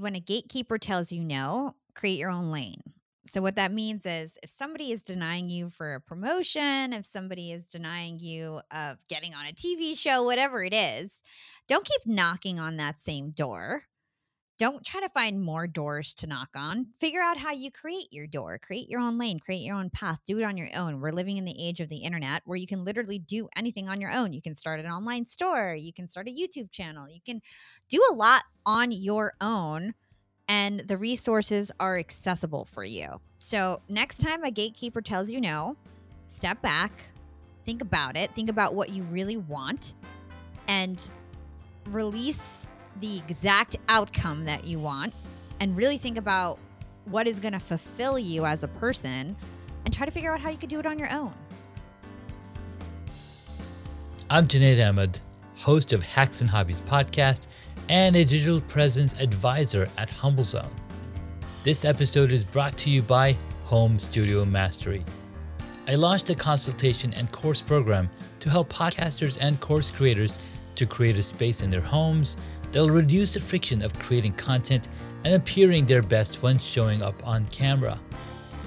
When a gatekeeper tells you no, create your own lane. So, what that means is if somebody is denying you for a promotion, if somebody is denying you of getting on a TV show, whatever it is, don't keep knocking on that same door. Don't try to find more doors to knock on. Figure out how you create your door, create your own lane, create your own path, do it on your own. We're living in the age of the internet where you can literally do anything on your own. You can start an online store, you can start a YouTube channel, you can do a lot on your own and the resources are accessible for you. So, next time a gatekeeper tells you no, step back, think about it, think about what you really want, and release the exact outcome that you want, and really think about what is going to fulfill you as a person, and try to figure out how you could do it on your own. I'm Junaid Ahmed, host of Hacks and Hobbies podcast and a digital presence advisor at HumbleZone. This episode is brought to you by Home Studio Mastery. I launched a consultation and course program to help podcasters and course creators to create a space in their homes that'll reduce the friction of creating content and appearing their best when showing up on camera.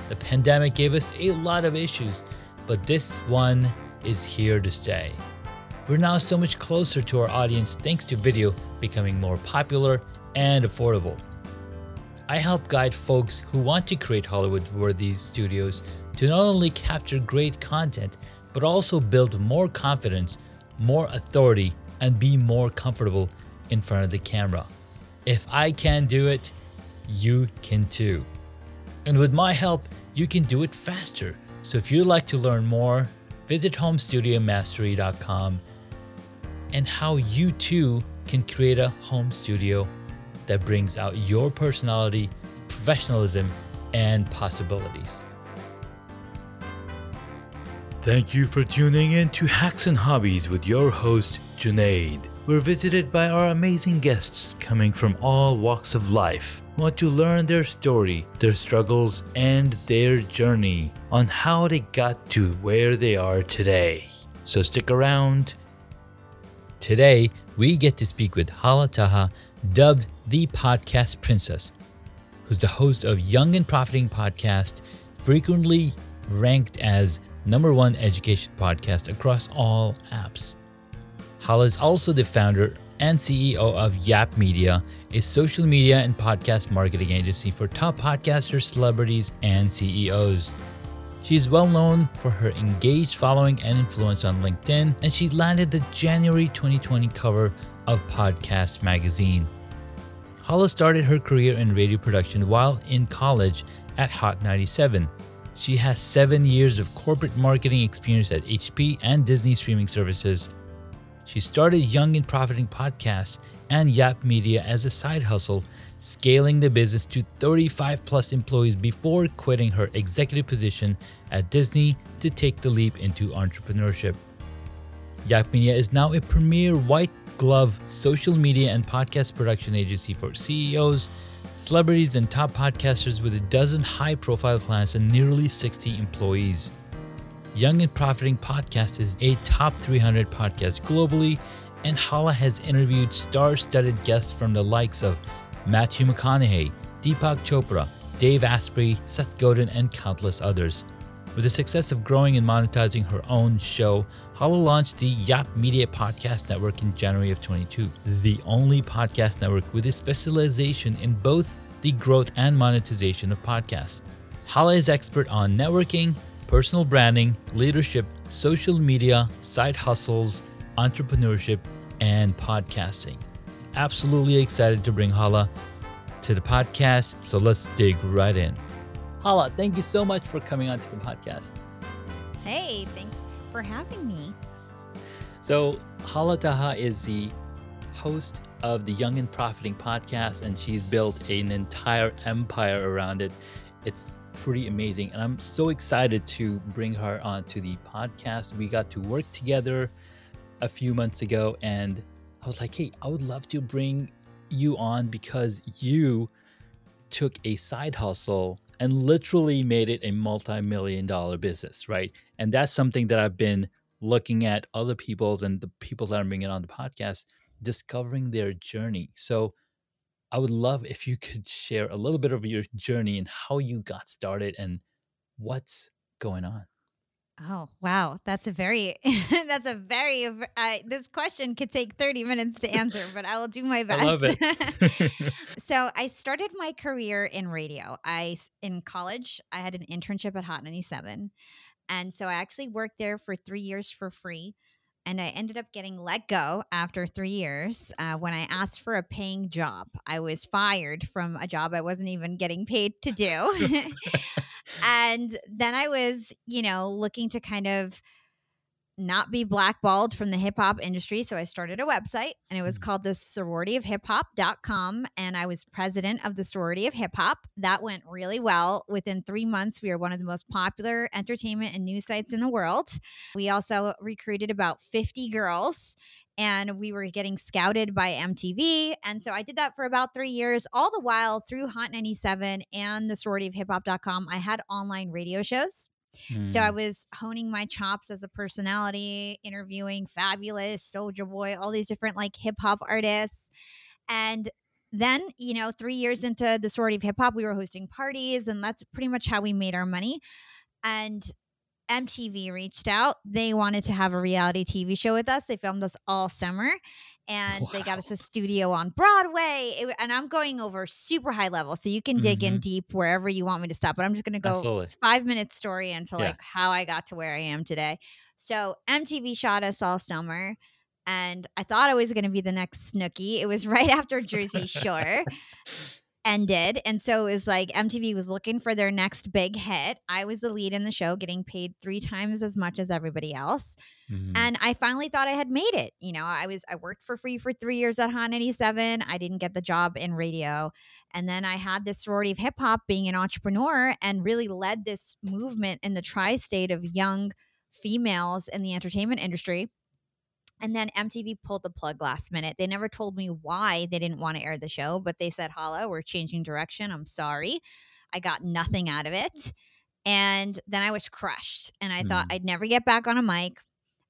The pandemic gave us a lot of issues, but this one is here to stay. We're now so much closer to our audience thanks to video becoming more popular and affordable. I help guide folks who want to create Hollywood worthy studios to not only capture great content, but also build more confidence, more authority, and be more comfortable in front of the camera. If I can do it, you can too. And with my help, you can do it faster. So if you'd like to learn more, visit homestudiomastery.com and how you too can create a home studio that brings out your personality, professionalism, and possibilities. Thank you for tuning in to Hacks and Hobbies with your host, Junaid. We're visited by our amazing guests coming from all walks of life want to learn their story, their struggles, and their journey on how they got to where they are today. So stick around Today, we get to speak with Hala Taha, dubbed the Podcast Princess, who's the host of Young and Profiting Podcast, frequently ranked as number one education podcast across all apps. Hala is also the founder and CEO of Yap Media, a social media and podcast marketing agency for top podcasters, celebrities, and CEOs. She is well known for her engaged following and influence on LinkedIn, and she landed the January 2020 cover of Podcast Magazine. Hala started her career in radio production while in college at Hot 97. She has seven years of corporate marketing experience at HP and Disney streaming services. She started Young and Profiting Podcast and Yap Media as a side hustle scaling the business to 35 plus employees before quitting her executive position at Disney to take the leap into entrepreneurship. Yap Media is now a premier white glove social media and podcast production agency for CEOs, celebrities, and top podcasters with a dozen high profile clients and nearly 60 employees. Young and Profiting Podcast is a top 300 podcast globally, and Hala has interviewed star studded guests from the likes of Matthew McConaughey, Deepak Chopra, Dave Asprey, Seth Godin, and countless others. With the success of growing and monetizing her own show, Hala launched the Yap Media Podcast Network in January of 22, the only podcast network with a specialization in both the growth and monetization of podcasts. Hala is expert on networking, personal branding, leadership, social media, side hustles, entrepreneurship, and podcasting absolutely excited to bring Hala to the podcast. So let's dig right in. Hala, thank you so much for coming on to the podcast. Hey, thanks for having me. So, Hala Taha is the host of the Young and Profiting podcast, and she's built an entire empire around it. It's pretty amazing, and I'm so excited to bring her onto the podcast. We got to work together a few months ago, and I was like, hey, I would love to bring you on because you took a side hustle and literally made it a multi-million dollar business, right? And that's something that I've been looking at other people's and the people that I'm bringing on the podcast, discovering their journey. So I would love if you could share a little bit of your journey and how you got started and what's going on. Oh, wow. That's a very, that's a very, uh, this question could take 30 minutes to answer, but I will do my best. I love it. so I started my career in radio. I, in college, I had an internship at Hot 97. And so I actually worked there for three years for free. And I ended up getting let go after three years uh, when I asked for a paying job. I was fired from a job I wasn't even getting paid to do. and then I was, you know, looking to kind of not be blackballed from the hip hop industry. So I started a website and it was Mm. called the sorority of hip hop.com. And I was president of the sorority of hip hop. That went really well. Within three months, we were one of the most popular entertainment and news sites in the world. We also recruited about 50 girls and we were getting scouted by MTV. And so I did that for about three years. All the while through Hot 97 and the sorority of hip hop.com, I had online radio shows. So I Mm. was honing my chops as a personality, interviewing Fabolous, Soulja Boy, all these different like hip hop artists. And then, you know, three years into the sorority of hip hop, we were hosting parties, and that's pretty much how we made our money. And MTV reached out. They wanted to have a reality TV show with us. They filmed us all summer and they got us a studio on Broadway. It- and I'm going over super high level. So you can dig in Mhm. deep wherever you want me to stop. But I'm just going to go Absolutely. five minutes story into Yeah. like how I got to where I am today. So MTV shot us all summer. And I thought I was going to be the next Snooki. It was right after Jersey Shore ended. And so it was like MTV was looking for their next big hit. I was the lead in the show, getting paid three times as much as everybody else. Mhm. And I finally thought I had made it. You know, I was I worked for free for three years at Hot 97. I didn't get the job in radio. And then I had this sorority of hip hop being an entrepreneur and really led this movement in the tri-state of young females in the entertainment industry. And then MTV pulled the plug last minute. They never told me why they didn't want to air the show, but they said, Hala, we're changing direction. I'm sorry. I got nothing out of it. And then I was crushed. And I thought Mm. I'd never get back on a mic.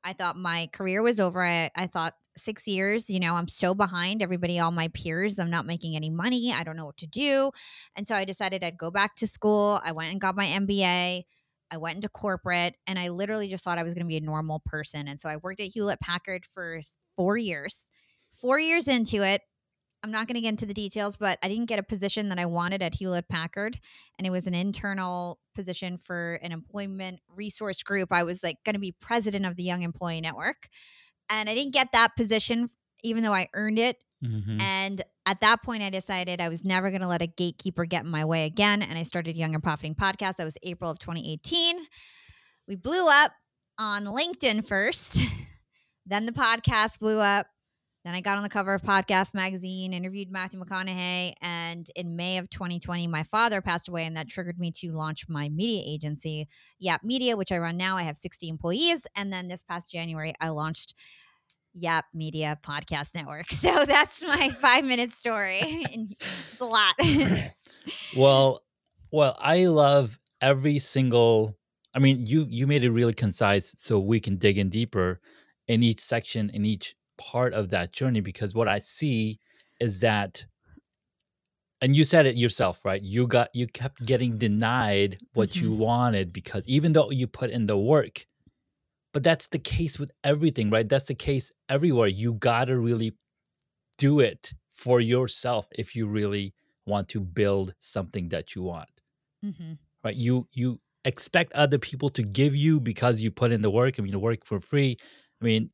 I thought my career was over. I, I thought six years, you know, I'm so behind everybody, all my peers. I'm not making any money. I don't know what to do. And so I decided I'd go back to school. I went and got my MBA. I went into corporate and I literally just thought I was going to be a normal person. And so I worked at Hewlett Packard for four years. Four years into it, I'm not going to get into the details, but I didn't get a position that I wanted at Hewlett Packard. And it was an internal position for an employment resource group. I was like going to be president of the Young Employee Network. And I didn't get that position, even though I earned it Mhm. and at that point, I decided I was never going to let a gatekeeper get in my way again. And I started Young and Profiting Podcast. That was April of 2018. We blew up on LinkedIn first. then the podcast blew up. Then I got on the cover of Podcast Magazine, interviewed Matthew McConaughey. And in May of 2020, my father passed away, and that triggered me to launch my media agency, Yap Media, which I run now. I have 60 employees. And then this past January, I launched Yap Media Podcast Network. So that's my five minute story. It's a lot. well, well, I love every single. I mean, you you made it really concise, so we can dig in deeper in each section, in each part of that journey. Because what I see is that, and you said it yourself, right? You got you kept getting denied what you mm-hmm. wanted because even though you put in the work, but that's the case with everything, right? That's the case everywhere. You gotta really do it for yourself if you really want to build something that you want Mm-hmm. right you you expect other people to give you because you put in the work i mean the work for free i mean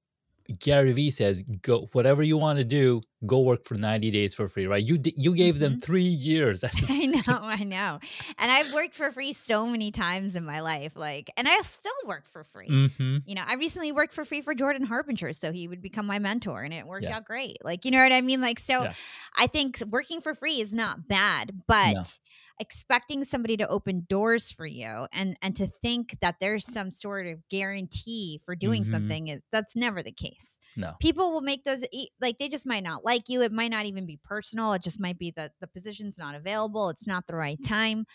gary vee says go whatever you want to do go work for 90 days for free right you you gave them three years I know, I know. And I've worked for free so many times in my life. Like, and I still work for free. mm-hmm. You know, I recently worked for free for Jordan Harbinger, so he would become my mentor, and it worked Yeah. out great. Like, you know what I mean? Like, so Yeah. I think working for free is not bad, but expecting somebody to open doors for you and and to think that there's some sort of guarantee for doing Mhm. something is that's never the case. No People will make those like they just might not like you. It might not even be personal. It just might be that the position's not available. It's not the right time.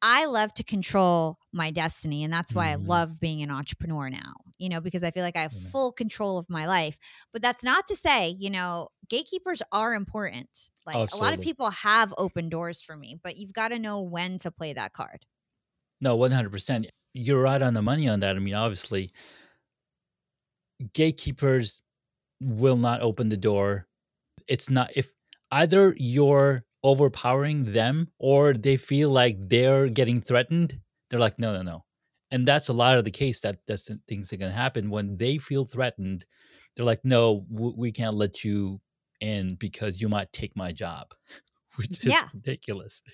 I love to control my destiny, and that's why Mhm. I love being an entrepreneur now. you know, because I feel like I have Amen. full control of my life. But that's not to say, you know, gatekeepers are important. Like a lot of people have open doors for me, but you've got to know when to play that card. No, one hundred percent. You're right on the money on that. I mean, obviously, gatekeepers will not open the door. It's not if either you're overpowering them or they feel like they're getting threatened. They're like, no, no, no, and that's a lot of the case. That that's the things that can happen when they feel threatened. They're like, no, w- we can't let you in because you might take my job, which is Yeah. ridiculous.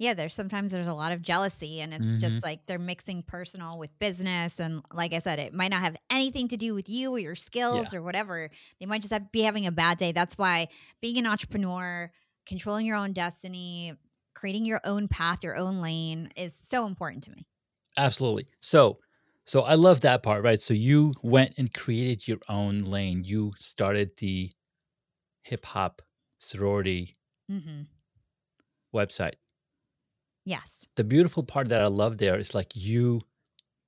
Yeah, there's sometimes there's a lot of jealousy and it's Mhm. just like they're mixing personal with business and like I said it might not have anything to do with you or your skills or whatever. They might just have, be having a bad day. That's why being an entrepreneur, controlling your own destiny, creating your own path, your own lane is so important to me. Absolutely. So, so I love that part, right? So you went and created your own lane. You started the hip hop sorority Mhm. website. Yes. The beautiful part that I love there is like you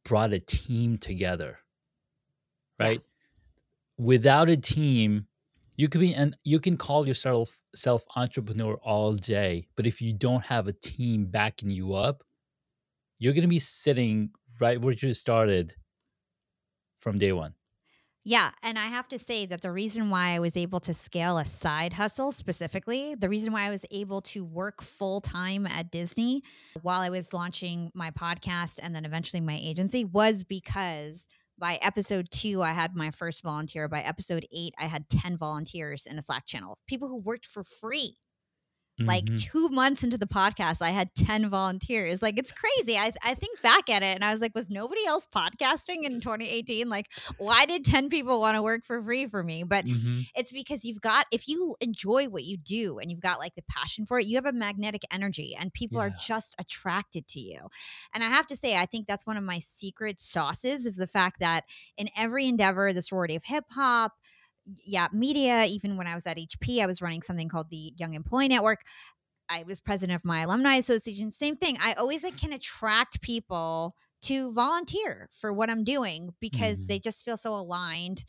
brought a team together, Yeah. right? Without a team, you could be and you can call yourself self entrepreneur all day, but if you don't have a team backing you up, you're gonna be sitting right where you started from day one. Yeah, and I have to say that the reason why I was able to scale a side hustle specifically, the reason why I was able to work full time at Disney while I was launching my podcast and then eventually my agency was because by episode two, I had my first volunteer. By episode eight, I had 10 volunteers in a Slack channel, people who worked for free. Like Mhm. two months into the podcast, I had 10 volunteers. Like, it's crazy. I, I think back at it and I was like, was nobody else podcasting in 2018? Like, why did 10 people want to work for free for me? But Mhm. it's because you've got, if you enjoy what you do and you've got like the passion for it, you have a magnetic energy and people are just attracted to you. And I have to say, I think that's one of my secret sauces is the fact that in every endeavor, the sorority of hip hop, Yap Media, even when I was at HP, I was running something called the Young Employee Network. I was president of my alumni association. Same thing. I always like, can attract people to volunteer for what I'm doing because Mhm. they just feel so aligned.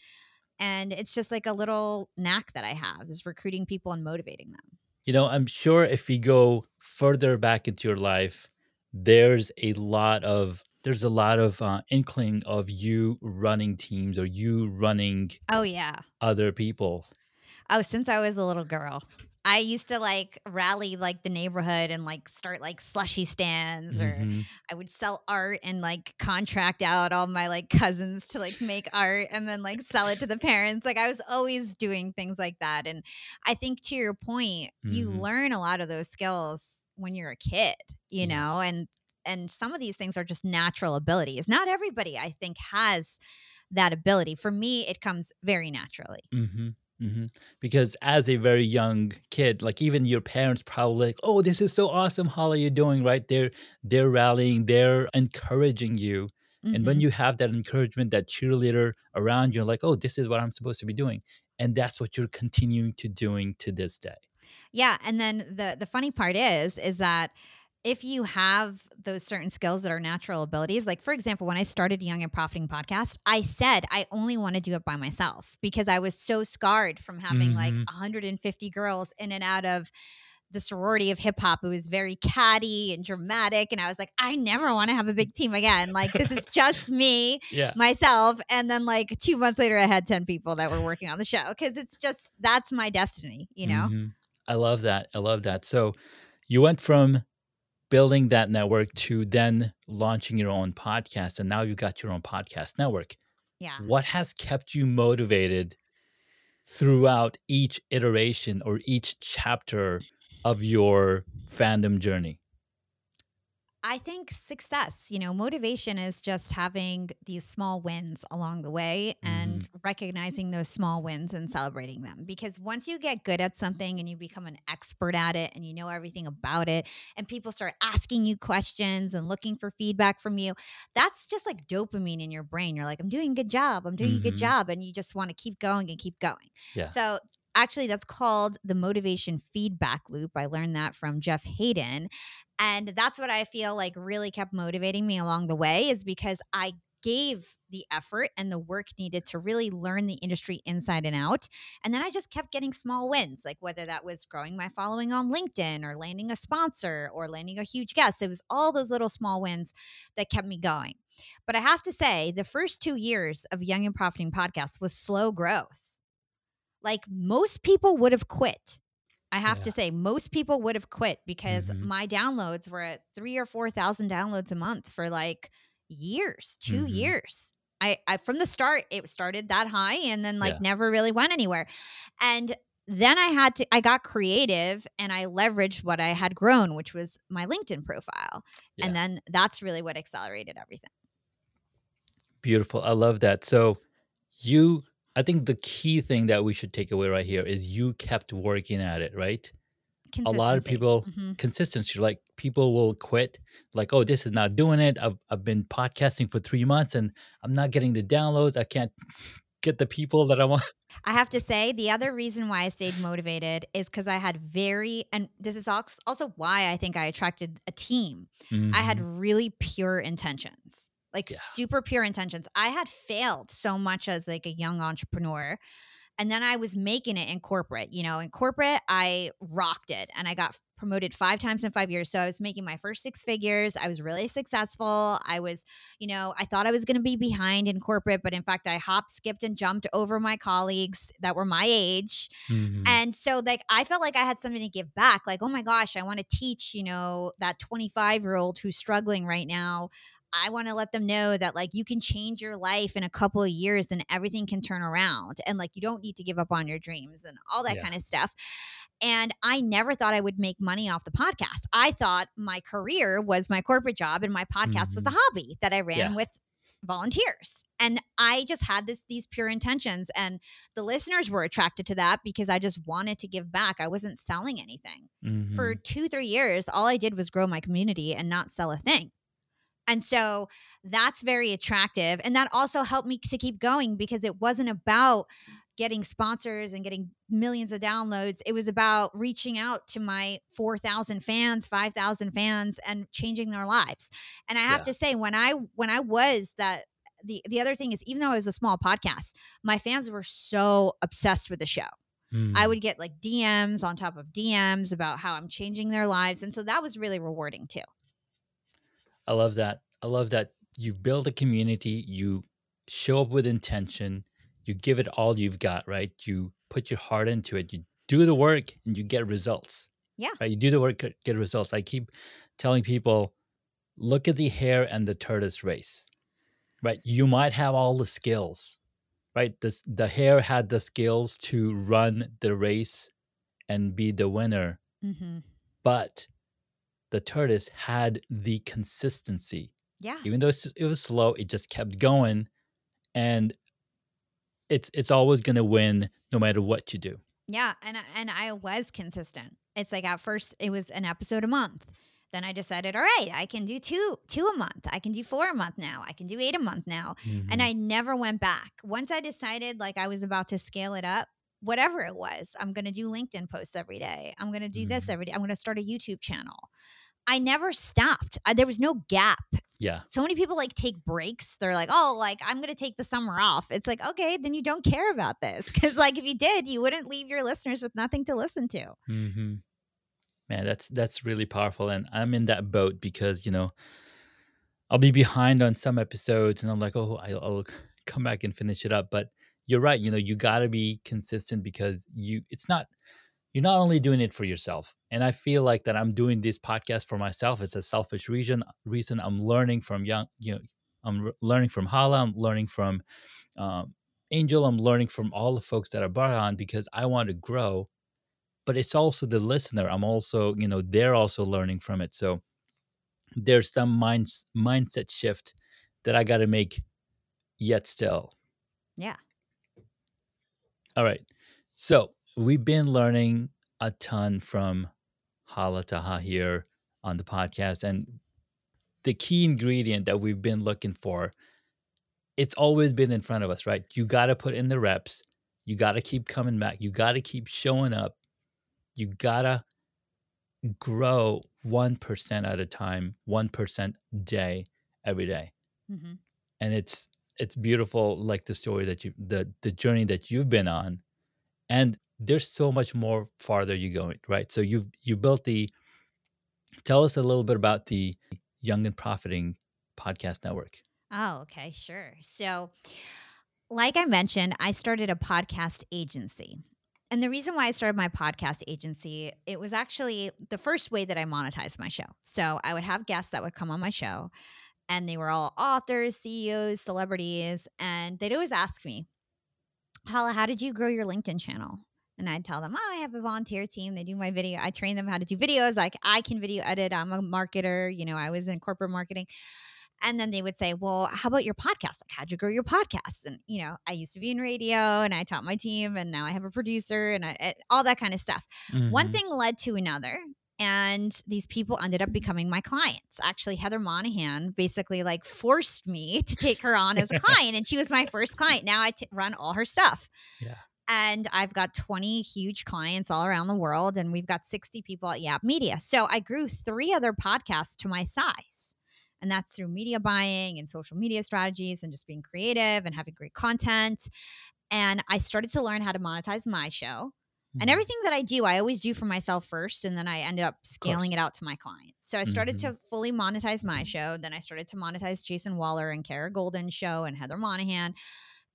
And it's just like a little knack that I have is recruiting people and motivating them. You know, I'm sure if we go further back into your life, there's a lot of there's a lot of uh, inkling of you running teams or you running Oh, yeah. other people. Oh, since I was a little girl. I used to like rally like the neighborhood and like start like slushy stands or Mhm. I would sell art and like contract out all my like cousins to like make art and then like sell it to the parents. Like I was always doing things like that. And I think to your point, you Mhm. learn a lot of those skills when you're a kid, you know, and and some of these things are just natural abilities. Not everybody I think has that ability. For me, it comes very naturally. hmm hmm Because as a very young kid, like even your parents probably like, oh, this is so awesome. How are you doing? Right? They're they're rallying, they're encouraging you. And when Mhm. you have that encouragement, that cheerleader around you, like, oh, this is what I'm supposed to be doing. And that's what you're continuing to doing to this day. Yeah, and then the the funny part is is that if you have those certain skills that are natural abilities, like for example, when I started Young and Profiting podcast, I said I only want to do it by myself because I was so scarred from having like Mhm. 150 girls in and out of the sorority of hip hop. It was very catty and dramatic, and I was like, I never want to have a big team again. Like this is just me Yeah. myself and then like two months later i had 10 people that were working on the show because it's just that's my destiny you know Mhm. I love that. I love that. So you went from building that network to then launching your own podcast. And now you've got your own podcast network. yeah What has kept you motivated throughout each iteration or each chapter of your fandom journey? I think success, you know, motivation is just having these small wins along the way and recognizing those small wins and celebrating them. Because once you get good at something and you become an expert at it and you know everything about it, and people start asking you questions and looking for feedback from you, that's just like dopamine in your brain. You're like, I'm doing a good job. I'm doing a good Mhm. job. And you just want to keep going and keep going. Yeah. So, actually, that's called the motivation feedback loop. I learned that from Jeff Haden. And that's what I feel like really kept motivating me along the way is because I gave the effort and the work needed to really learn the industry inside and out. And then I just kept getting small wins, like whether that was growing my following on LinkedIn or landing a sponsor or landing a huge guest. It was all those little small wins that kept me going. But I have to say, the first two years of Young and Profiting podcast was slow growth. Like most people would have quit. I have Yeah. to say, most people would have quit because Mhm. my downloads were at three or 4,000 downloads a month for like years, 2 Mhm. years. I, I, from the start, it started that high and then like Yeah. never really went anywhere. And then I had to, I got creative and I leveraged what I had grown, which was my LinkedIn profile. Yeah. And then that's really what accelerated everything. Beautiful. I love that. So you I think the key thing that we should take away right here is you kept working at it, right? A lot of people Mhm. consistency like people will quit like oh this is not doing it I've, I've been podcasting for three months and i'm not getting the downloads i can't get the people that i want I have to say, the other reason why I stayed motivated is because I had very, and this is also why I think I attracted a team. I had Mhm. really pure intentions, like Yeah. super pure intentions. I had failed so much as like a young entrepreneur. And then I was making it in corporate. You know, in corporate, I rocked it and I got promoted five times in five years. So I was making my first six figures. I was really successful. I was, you know, I thought I was going to be behind in corporate, but in fact, I hopped, skipped, and jumped over my colleagues that were my age. Mhm. And so, like, I felt like I had something to give back. Like, oh my gosh, I want to teach, you know, that 25 year old who's struggling right now. I want to let them know that, like, you can change your life in a couple of years and everything can turn around. And, like, you don't need to give up on your dreams and all that Yeah. kind of stuff. And I never thought I would make money off the podcast. I thought my career was my corporate job and my podcast was a hobby that I ran Yeah. with volunteers. And I just had this these pure intentions and the listeners were attracted to that because I just wanted to give back. I wasn't selling anything. For Mhm. 2-3 years all I did was grow my community and not sell a thing. And so that's very attractive and that also helped me to keep going because it wasn't about getting sponsors and getting millions of downloads. It was about reaching out to my 4,000 fans, 5,000 fans and changing their lives. And I have Yeah. to say when I when I was that the the other thing is even though it was a small podcast, my fans were so obsessed with the show. I Mhm. would get like DMs on top of DMs about how I'm changing their lives and so that was really rewarding too. I love that. I love that you build a community, you show up with intention, you give it all you've got, right? You put your heart into it, you do the work and you get results. Yeah. Right? You do the work, get- results. I keep telling people look at the hare and the tortoise race. Right? You might have all the skills. Right? This, the hare had the skills to run the race and be the winner, Mhm. but the tortoise had the consistency Yeah. even though it's, it was slow it just kept going and it's it's always going to win no matter what you do Yeah, and and I was consistent. It's like at first it was an episode a month. Then I decided, all right, I can do two two a month. I can do four a month now. I can do eight a month now. And mm-hmm. I never went back. Once I decided like I was about to scale it up, whatever it was, I'm going to do LinkedIn posts every day. I'm going to do this Mhm. every day. I'm going to start a YouTube channel. I never stopped. I, there was no gap. yeah So many people like take breaks. They're like, oh, like I'm going to take the summer off. It's like, okay, then you don't care about this. Cause like if you did, you wouldn't leave your listeners with nothing to listen to. mm-hmm. man that's that's really powerful and i'm in that boat because you know i'll be behind on some episodes and i'm like oh i'll, I'll come back and finish it up but you're right you know you got to be consistent because you it's not you're not only doing it for yourself and i feel like that i'm doing this podcast for myself it's a selfish reason reason i'm learning from young you know i'm r- learning from hala i'm learning from um, angel i'm learning from all the folks that are brought on because i want to grow but it's also the listener i'm also you know they're also learning from it so there's some mind, mindset shift that i got to make yet still Yeah. All right. So we've been learning a ton from Hala Taha here on the podcast. And the key ingredient that we've been looking for, it's always been in front of us, right? You got to put in the reps. You got to keep coming back. You got to keep showing up. You got to grow 1% at a time, 1% day, every day. hmm and it's it's beautiful like the story that you the the journey that you've been on and there's so much more farther you going right so you've you built the tell us a little bit about the young and profiting podcast network Oh, okay, sure. So, like I mentioned, I started a podcast agency. And the reason why I started my podcast agency, it was actually the first way that I monetized my show. So, I would have guests that would come on my show, and they were all authors, CEOs, celebrities, and they'd always ask me, Hala, how did you grow your LinkedIn channel? And I'd tell them, oh, I have a volunteer team. They do my video. I train them how to do videos. Like I can video edit. I'm a marketer. You know, I was in corporate marketing. And then they would say, Well, how about your podcast? Like, how'd you grow your podcast? And, you know, I used to be in radio and I taught my team and now I have a producer and I, it, all that kind of stuff. One Mhm. thing led to another. And these people ended up becoming my clients. Actually, Heather Monahan basically like forced me to take her on as a client, and she was my first client. Now I t- run all her stuff. Yeah. And I've got 20 huge clients all around the world, and we've got 60 people at Yap Media. So I grew three other podcasts to my size. And that's through media buying and social media strategies and just being creative and having great content. And I started to learn how to monetize my show. And Mhm. everything that I do, I always do for myself first. And then I ended up scaling it out to my clients. So I started to fully monetize my show. Then I started to monetize Jason Waller and Kara Goldin's show and Heather Monahan.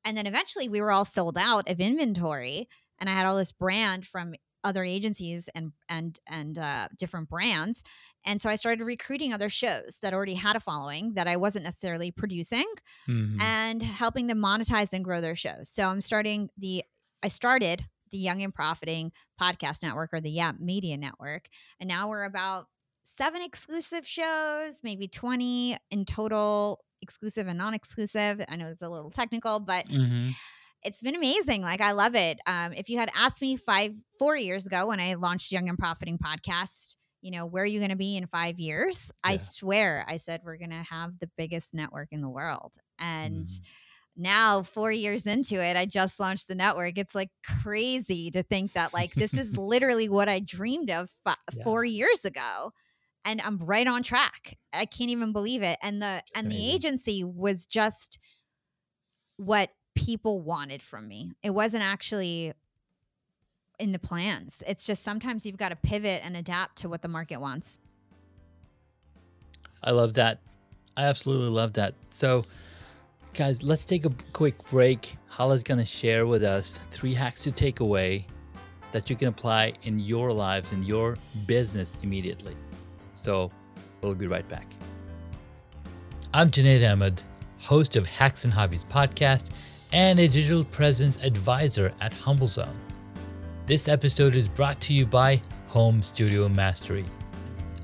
And then eventually we were all sold out of inventory. And I had all this brand from other agencies and and and uh, different brands. And so I started recruiting other shows that already had a following that I wasn't necessarily producing Mhm. and helping them monetize and grow their shows. So I'm starting the I started the Young and Profiting Podcast Network or the Yap Media Network, and now we're about seven exclusive shows, maybe 20 in total, exclusive and non-exclusive. I know it's a little technical, but Mhm. it's been amazing. Like I love it. Um, if you had asked me five, four years ago when I launched Young and Profiting podcast, you know, where are you going to be in five years? I swear, I said we're going to have the biggest network in the world, and Mhm. Now four years into it i just launched the network it's like crazy to think that like this is literally what i dreamed of f- Yeah. four years ago and i'm right on track i can't even believe it and the and the agency was just what people wanted from me it wasn't actually in the plans it's just sometimes you've got to pivot and adapt to what the market wants I love that. I absolutely love that. So, guys, let's take a quick break. Hala's to share with us three hacks to take away that you can apply in your lives, in your business immediately. So, we'll be right back. I'm Junaid Ahmed, host of Hacks and Hobbies podcast and a digital presence advisor at HumbleZone. This episode is brought to you by Home Studio Mastery.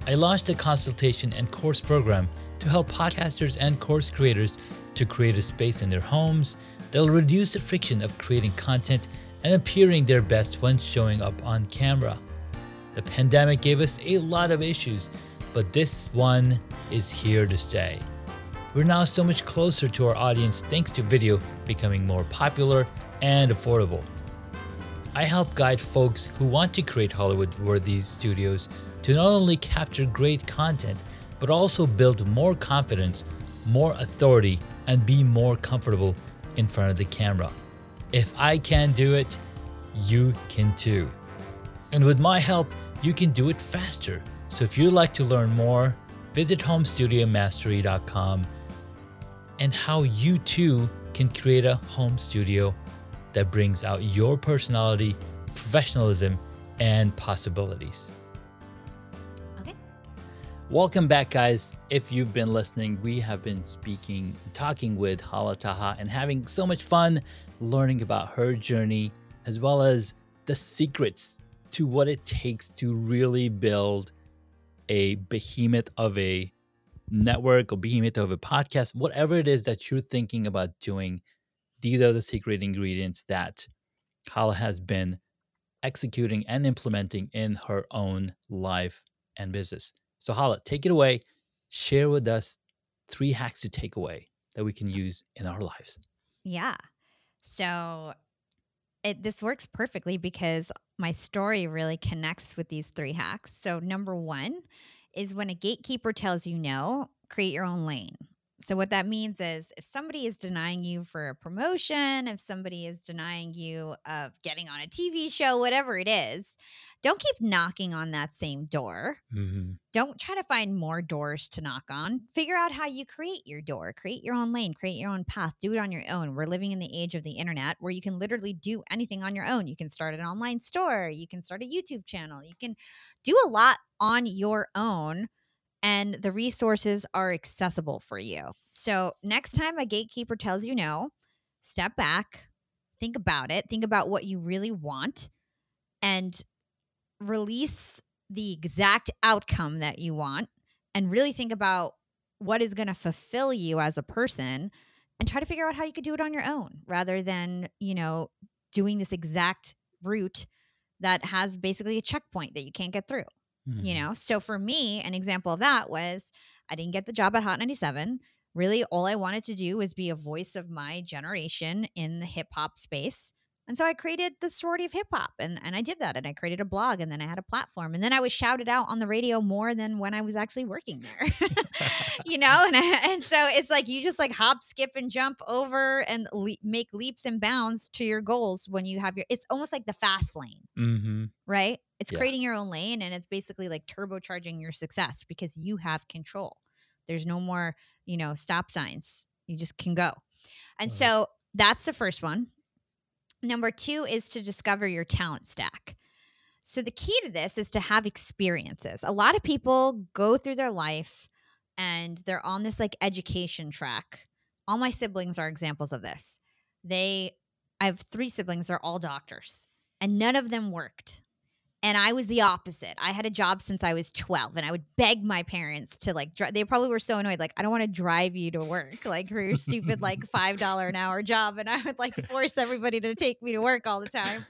I launched a consultation and course program to help podcasters and course creators to create a space in their homes that'll reduce the friction of creating content and appearing their best when showing up on camera. The pandemic gave us a lot of issues, but this one is here to stay. We're now so much closer to our audience thanks to video becoming more popular and affordable. I help guide folks who want to create Hollywood worthy studios to not only capture great content, but also build more confidence, more authority, and be more comfortable in front of the camera. If I can do it, you can too. And with my help, you can do it faster. So if you'd like to learn more, visit homestudiomastery.com and how you too can create a home studio that brings out your personality, professionalism, and possibilities. Welcome back, guys. If you've been listening, we have been speaking, talking with Hala Taha, and having so much fun learning about her journey as well as the secrets to what it takes to really build a behemoth of a network or behemoth of a podcast, whatever it is that you're thinking about doing. These are the secret ingredients that Hala has been executing and implementing in her own life and business. So, Hala, take it away. Share with us three hacks to take away that we can use in our lives. Yeah. So it this works perfectly because my story really connects with these three hacks. So number 1 is when a gatekeeper tells you no, create your own lane. So, what that means is if somebody is denying you for a promotion, if somebody is denying you of getting on a TV show, whatever it is, don't keep knocking on that same door. Mm-hmm. Don't try to find more doors to knock on. Figure out how you create your door, create your own lane, create your own path, do it on your own. We're living in the age of the internet where you can literally do anything on your own. You can start an online store, you can start a YouTube channel, you can do a lot on your own and the resources are accessible for you. So, next time a gatekeeper tells you no, step back, think about it, think about what you really want, and release the exact outcome that you want, and really think about what is going to fulfill you as a person and try to figure out how you could do it on your own rather than, you know, doing this exact route that has basically a checkpoint that you can't get through you Mm-hmm. know? So for me an example of that was i didn't get the job at hot 97 really all i wanted to do was be a voice of my generation in the hip hop space and so i created the sorority of hip hop and, and i did that and i created a blog and then i had a platform and then i was shouted out on the radio more than when i was actually working there you know and, I, and so it's like you just like hop skip and jump over and le- make leaps and bounds to your goals when you have your it's almost like the fast lane Mm-hmm. right? It's Yeah. creating your own lane and it's basically like turbocharging your success because you have control. There's no more, you know, stop signs. You just can go. And Right. so that's the first one. Number two is to discover your talent stack. So the key to this is to have experiences. A lot of people go through their life and they're on this like education track. All my siblings are examples of this. They I have three siblings, they're all doctors, and none of them worked. And I was the opposite. I had a job since I was 12 and I would beg my parents to like dri- they probably were so annoyed like I don't want to drive you to work like for your stupid like $5 an hour job and I would like force everybody to take me to work all the time.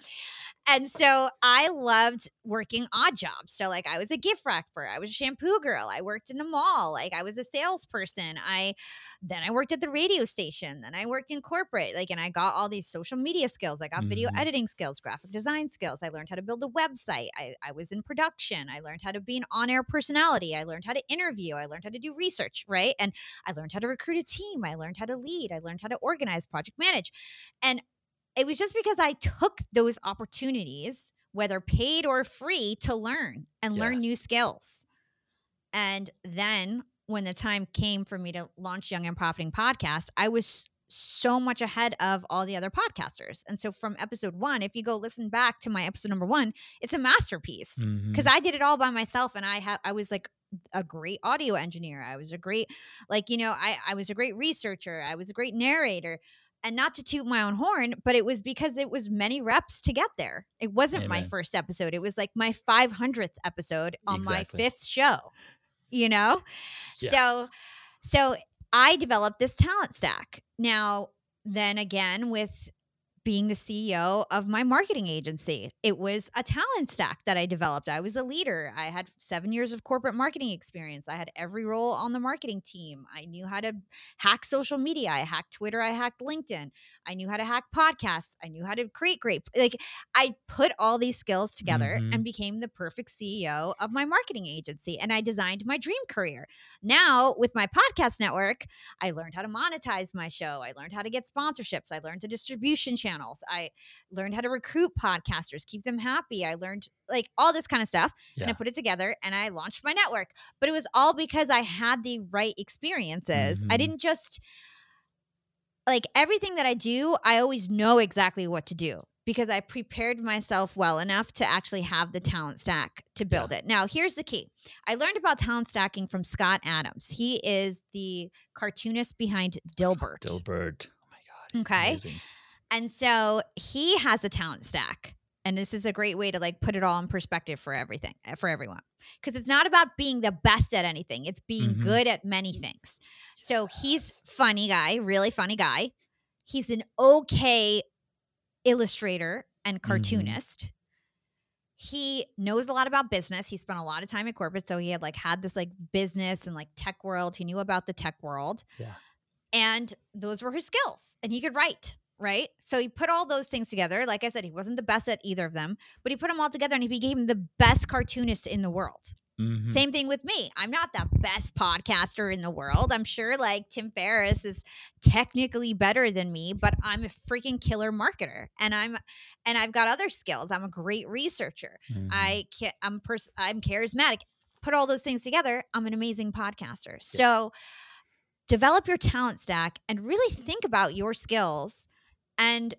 And so I loved working odd jobs. So like I was a gift wrapper, I was a shampoo girl, I worked in the mall, like I was a salesperson. I then I worked at the radio station, then I worked in corporate, like and I got all these social media skills. I got video Mhm. editing skills, graphic design skills. I learned how to build a website. I, I was in production. I learned how to be an on-air personality. I learned how to interview. I learned how to do research, right? And I learned how to recruit a team. I learned how to lead. I learned how to organize, project manage. And it was just because I took those opportunities, whether paid or free, to learn and learn new skills. And then when the time came for me to launch Young and Profiting podcast, I was so much ahead of all the other podcasters. And so from episode one, if you go listen back to my episode number one, it's a masterpiece Mm-hmm. because I did it all by myself and I have I was like a great audio engineer. I was a great like you know I I was a great researcher. I was a great narrator. And not to toot my own horn, but it was because it was many reps to get there. It wasn't my first episode. It was like my 500th episode on Exactly. my fifth show. You know? Yeah. So so I developed this talent stack. Now, then again with being the CEO of my marketing agency. It was a talent stack that I developed. I was a leader. I had seven years of corporate marketing experience. I had every role on the marketing team. I knew how to hack social media. I hacked Twitter. I hacked LinkedIn. I knew how to hack podcasts. I knew how to create great, like, I put all these skills together Mhm. and became the perfect CEO of my marketing agency. And I designed my dream career. Now, with my podcast network, I learned how to monetize my show. I learned how to get sponsorships. I learned the distribution channels. I learned how to recruit podcasters, keep them happy. I learned like all this kind of stuff and I put it together and I launched my network. But it was all because I had the right experiences. I Mhm. didn't just like everything that I do, I always know exactly what to do because I prepared myself well enough to actually have the talent stack to build it. Now, here's the key. I learned about talent stacking from Scott Adams. He is the cartoonist behind Dilbert. Dilbert. Oh my god. Okay. Amazing. And so he has a talent stack. And this is a great way to like put it all in perspective for everything, uh, for everyone. Because it's not about being the best at anything, it's being Mhm. good at many things. So he's funny guy, really funny guy. He's an okay illustrator and cartoonist. He knows a lot about business. He spent a lot of time in corporate, so he had like had this like business and like tech world. He knew about the tech world. Yeah. And those were his skills. And he could write, right? So he put all those things together. Like I said, he wasn't the best at either of them, but he put them all together and he became the best cartoonist in the world. Mhm. Same thing with me. I'm not the best podcaster in the world. I'm sure like Tim Ferriss is technically better than me, but I'm a freaking killer marketer and I'm and I've got other skills. I'm a great researcher. Mhm. I can I'm pers- I'm charismatic. Put all those things together, I'm an amazing podcaster. So develop your talent stack and really think about your skills and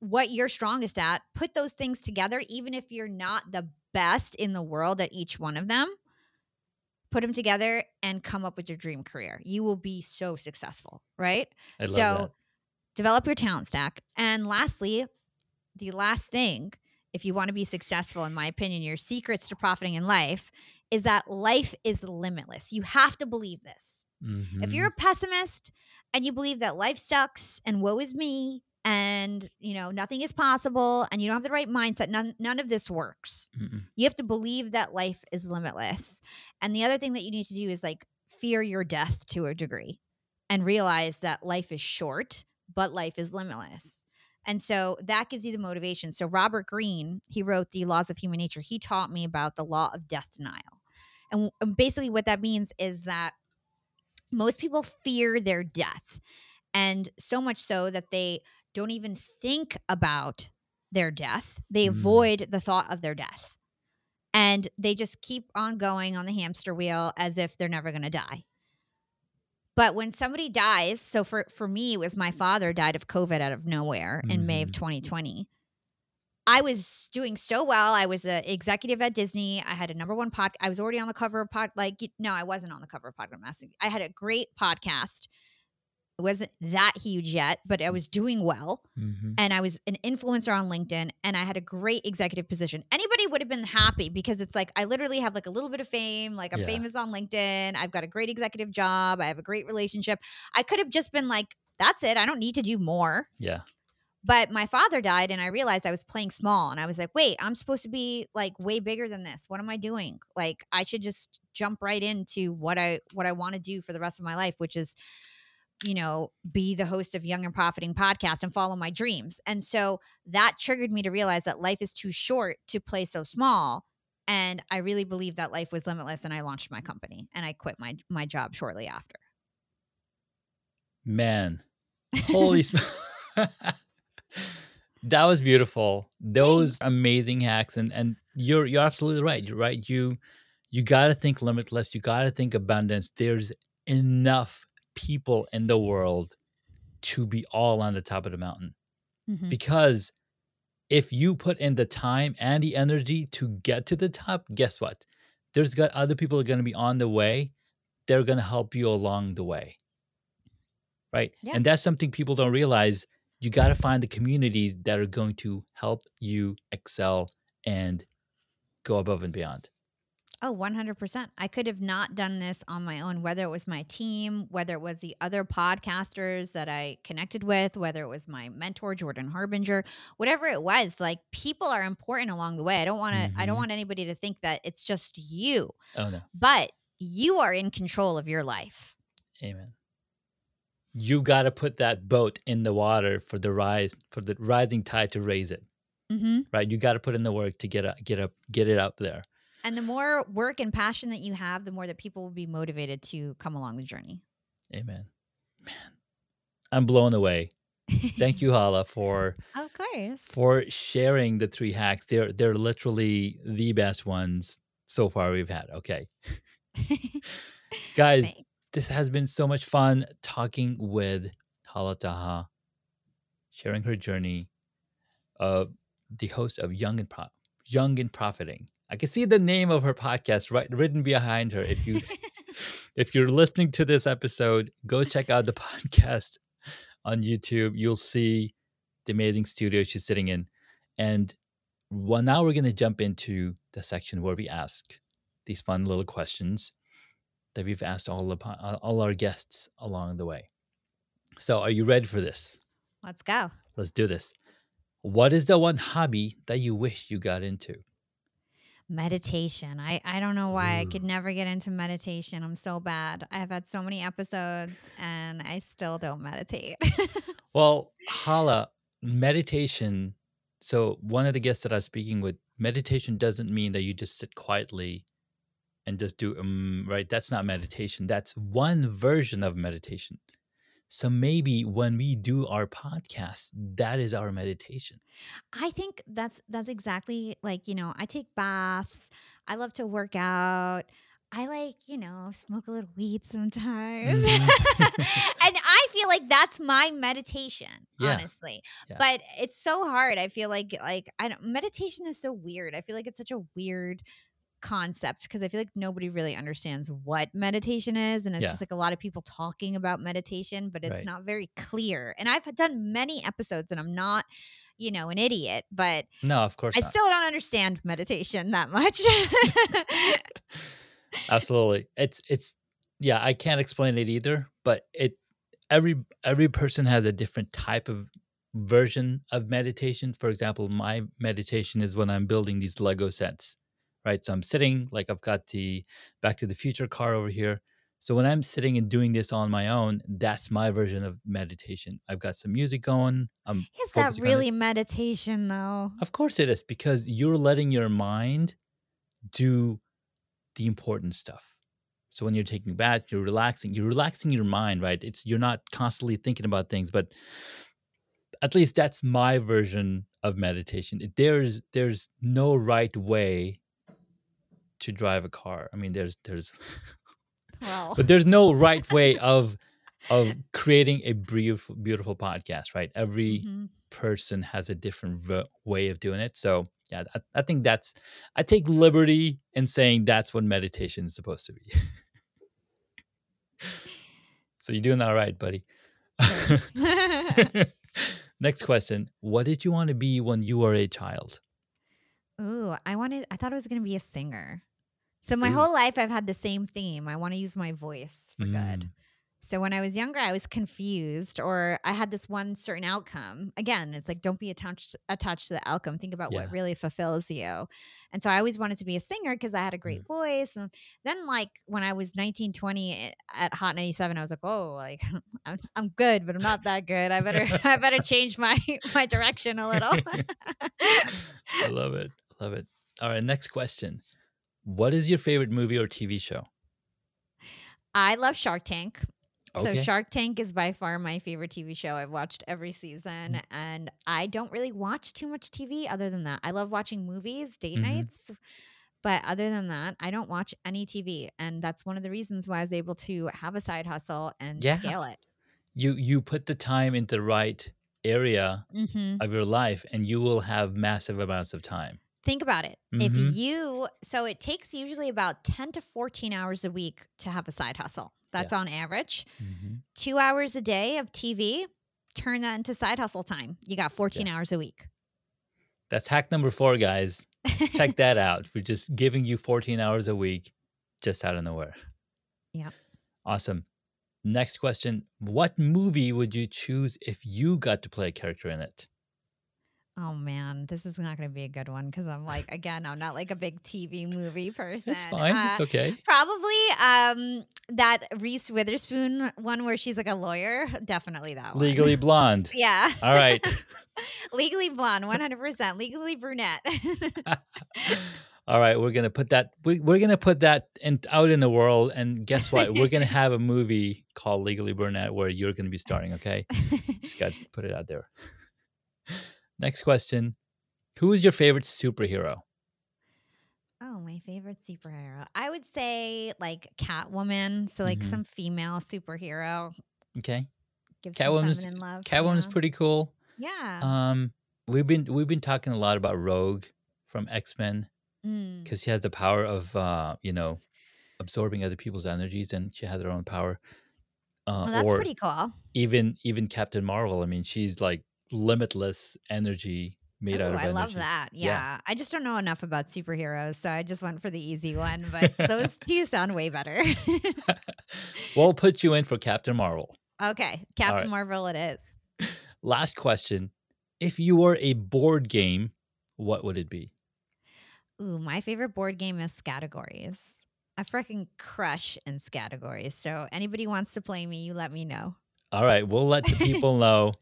what you're strongest at. Put those things together even if you're not the best in the world at each one of them. Put them together and come up with your dream career. You will be so successful, right? I so that. develop your talent stack. And lastly, the last thing, if you want to be successful, in my opinion, your secrets to profiting in life is that life is limitless. You have to believe this. If Mhm. you're a pessimist and you believe that life sucks and woe is me and you know nothing is possible and you don't have the right mindset, none none of this works. Mm-mm. You have to believe that life is limitless. And the other thing that you need to do is like fear your death to a degree and realize that life is short, but life is limitless. And so that gives you the motivation. So Robert Greene, he wrote The Laws of Human Nature. He taught me about the law of death denial. And, and basically what that means is that most people fear their death. And so much so that they don't even think about their death. They Mm. avoid the thought of their death. And they just keep on going on the hamster wheel as if they're never going to die. But when somebody dies, so for for me it was my father died of COVID out of nowhere in May of Mhm. 2020. I was doing so well. I was an executive at Disney. I had a number one pod. I was already on the cover of pod. Like no, I wasn't on the cover of Podcast. I had a great podcast. It wasn't that huge yet, but I was doing well Mhm. and I was an influencer on LinkedIn and I had a great executive position. Anybody would have been happy because it's like I literally have like a little bit of fame, like I'm Yeah. famous on LinkedIn, I've got a great executive job, I have a great relationship. I could have just been like that's it. I don't need to do more. Yeah. But my father died and I realized I was playing small and I was like, "Wait, I'm supposed to be like way bigger than this. What am I doing? Like I should just jump right into what I what I want to do for the rest of my life, which is you know, be the host of Young and Profiting podcast and follow my dreams. And so that triggered me to realize that life is too short to play so small. And I really believed that life was limitless and I launched my company and I quit my my job shortly after. Man, holy that was beautiful those amazing hacks and and you're you're absolutely right you're right you you got to think limitless you got to think abundance there's enough people in the world to be all on the top of the mountain. Mhm. because if you put in the time and the energy to get to the top guess what? There's got other people are going to be on the way. They're going to help you along the way. Right? Yeah. and that's something people don't realize. You got to find the communities that are going to help you excel and go above and beyond Oh, 100%. I could have not done this on my own, whether it was my team, whether it was the other podcasters that I connected with, whether it was my mentor, Jordan Harbinger, whatever it was. Like people are important along the way. I don't want to, I don't Mhm. want anybody to think that it's just you, oh no but you are in control of your life. amen You've got to put that boat in the water for the rise for the rising tide to raise it Mm-hmm. right you got to put in the work to get up get up get it out there And the more work and passion that you have, the more that people will be motivated to come along the journey. amen man i'm blown away thank you hala for Of course. for sharing the three hacks they're they're literally the best ones so far we've had okay guys Thanks. this has been so much fun talking with hala taha sharing her journey uh the host of young and Pro- young and profiting i can see the name of her podcast right written behind her if you if you're listening to this episode, go check out the podcast on YouTube. You'll see the amazing studio she's sitting in. And well, now we're going to jump into the section where we ask these fun little questions that we've asked all, the, all our guests along the way. So, are you ready for this? Let's go. Let's do this. What is the one hobby that you wish you got into? Meditation. I, I don't know why I could never get into meditation. I'm so bad. I have had so many episodes and I still don't meditate. Well, Hala, meditation. So, one of the guests that I was speaking with, meditation doesn't mean that you just sit quietly and just do um right that's not meditation that's one version of meditation so maybe when we do our podcast that is our meditation I think that's that's exactly like, you know, I take baths. I love to work out. I like, you know, smoke a little weed sometimes. Mhm. and I feel like that's my meditation, Yeah. honestly. Yeah. But it's so hard. I feel like like I don't meditation is so weird. I feel like it's such a weird concept because I feel like nobody really understands what meditation is and it's Yeah. just like a lot of people talking about meditation but it's Right. not very clear. And I've done many episodes and I'm not, you know, an idiot, but no of course I not still don't understand meditation that much. absolutely it's it's yeah i can't explain it either but it every every person has a different type of version of meditation for example my meditation is when i'm building these lego sets right so i'm sitting like i've got the back to the future car over here so when i'm sitting and doing this on my own that's my version of meditation i've got some music going i'm is that really meditation though? Of course it is because you're letting your mind do the important stuff. So when you're taking a bath, you're relaxing. You're relaxing your mind, right? It's you're not constantly thinking about things, but at least that's my version of meditation. There's there's no right way to drive a car. I mean, there's there's Well, but there's no right way of of creating a beautiful beautiful podcast, right? Every mhm. person has a different v- way of doing it. So yeah, I, I think that's I take liberty in saying that's what meditation is supposed to be. so you're doing all right, buddy. Next question: What did you want to be when you were a child? Ooh, I wanted I thought I was going to be a singer. So my Ooh. whole life I've had the same theme. I want to use my voice for good. Mm. So when I was younger, I was confused or I had this one certain outcome. Again, it's like don't be attached attached to the outcome. Think about Yeah. what really fulfills you. And so I always wanted to be a singer because I had a Mm. great voice. And then like when I was 19, 20 eh, at Hot 97, I was like, oh, like I'm, I'm good, but I'm not that good. I better I better change my my direction a little. I love it. Love it. All right, next question. What is your favorite movie or TV show? I love Shark Tank. So Shark Tank is by far my favorite TV show. I've watched every season Mm. and I don't really watch too much TV other than that. I love watching movies, date Mhm. nights. But other than that, I don't watch any TV. And that's one of the reasons why I was able to have a side hustle and Yeah. scale it. You you put the time into the right area hmm of your life, and you will have massive amounts of time. Think about it. If Mhm. you, so it takes usually about 10 to 14 hours a week to have a side hustle. That's on average. Two hours a day of TV, turn that into side hustle time. You got 14 hours a week. That's hack number four, guys. Check that out. We're just giving you 14 hours a week just out of nowhere. Yep. Awesome. Next question. What movie would you choose if you got to play a character in it? Oh man, this is not going to be a good one because I'm like, again, I'm not like a big TV movie person. It's fine. Uh, it's okay. Probably um, that Reese Witherspoon one where she's like a lawyer. Definitely that one. Legally blonde. Yeah. All right. Legally blonde, 100%. Legally brunette. All right, we're gonna put that. We, we're gonna put that in, out in the world, and guess what? we're gonna have a movie called Legally Brunette where you're gonna be starring. Okay, just got to put it out there. Next question: Who is your favorite superhero? oh, my favorite superhero. I would say like Catwoman. So, like Mhm. some female superhero. Okay, Give some Catwoman's feminine love. Catwoman's pretty cool. Yeah. Um, we've been we've been talking a lot about Rogue from X Men Mm. because she has the power of uh, you know absorbing other people's energies, and she has her own power. Uh, Well, that's pretty cool. even even Captain Marvel. I mean, she's like limitless energy made Ooh, out of I energy. love that. Yeah. Yeah. I just don't know enough about superheroes, so I just went for the easy one. But those two sound way better. we'll put you in for Captain Marvel. okay, Captain right. Marvel, it is. Last question: If you were a board game, what would it be? Ooh, my favorite board game is Scattergories. I freaking crush in Scattergories. So anybody wants to play me, you let me know. All right, we'll let the people know.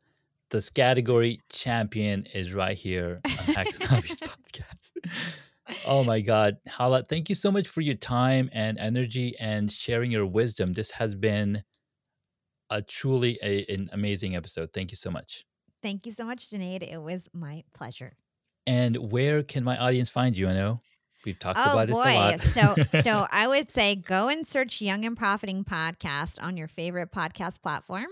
Scattergories champion is right here on Hobbies podcast. oh my God. Hala, thank you so much for your time and energy and sharing your wisdom. This has been a truly a, an amazing episode. Thank you so much. Thank you so much, Junaid. It was my pleasure. And where can my audience find you? I know we've talked Oh about this a boy. lot. so so I would say go and search Young and Profiting podcast on your favorite podcast platform.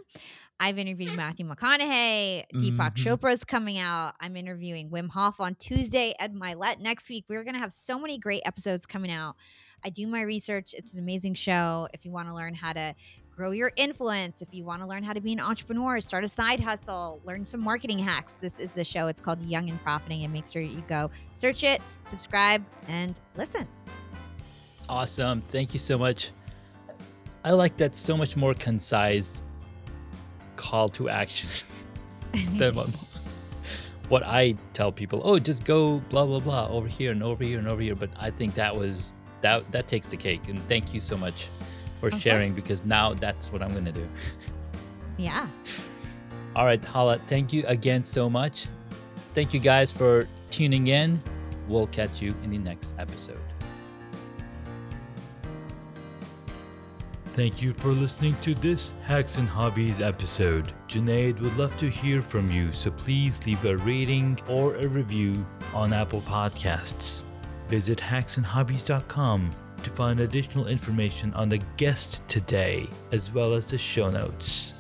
I've interviewed Matthew McConaughey. Deepak Mhm. Chopra's coming out. I'm interviewing Wim Hof on Tuesday. Ed Mylett next week. We're going to have so many great episodes coming out. I do my research. It's an amazing show. If you want to learn how to grow your influence, if you want to learn how to be an entrepreneur, start a side hustle, learn some marketing hacks, this is the show. It's called Young and Profiting. And make sure you go search it, subscribe, and listen. Awesome. Thank you so much. I like that so much more concise call to action than what, what I tell people. Oh, just go blah blah blah over here and over here and over here. But I think that was that that takes the cake. And thank you so much for Of sharing course. because now that's what I'm gonna do. yeah. All right, Hala, thank you again so much. Thank you guys for tuning in. We'll catch you in the next episode. Thank you for listening to this Hacks and Hobbies episode. Junaid would love to hear from you, so please leave a rating or a review on Apple Podcasts. Visit hacksandhobbies.com to find additional information on the guest today, as well as the show notes.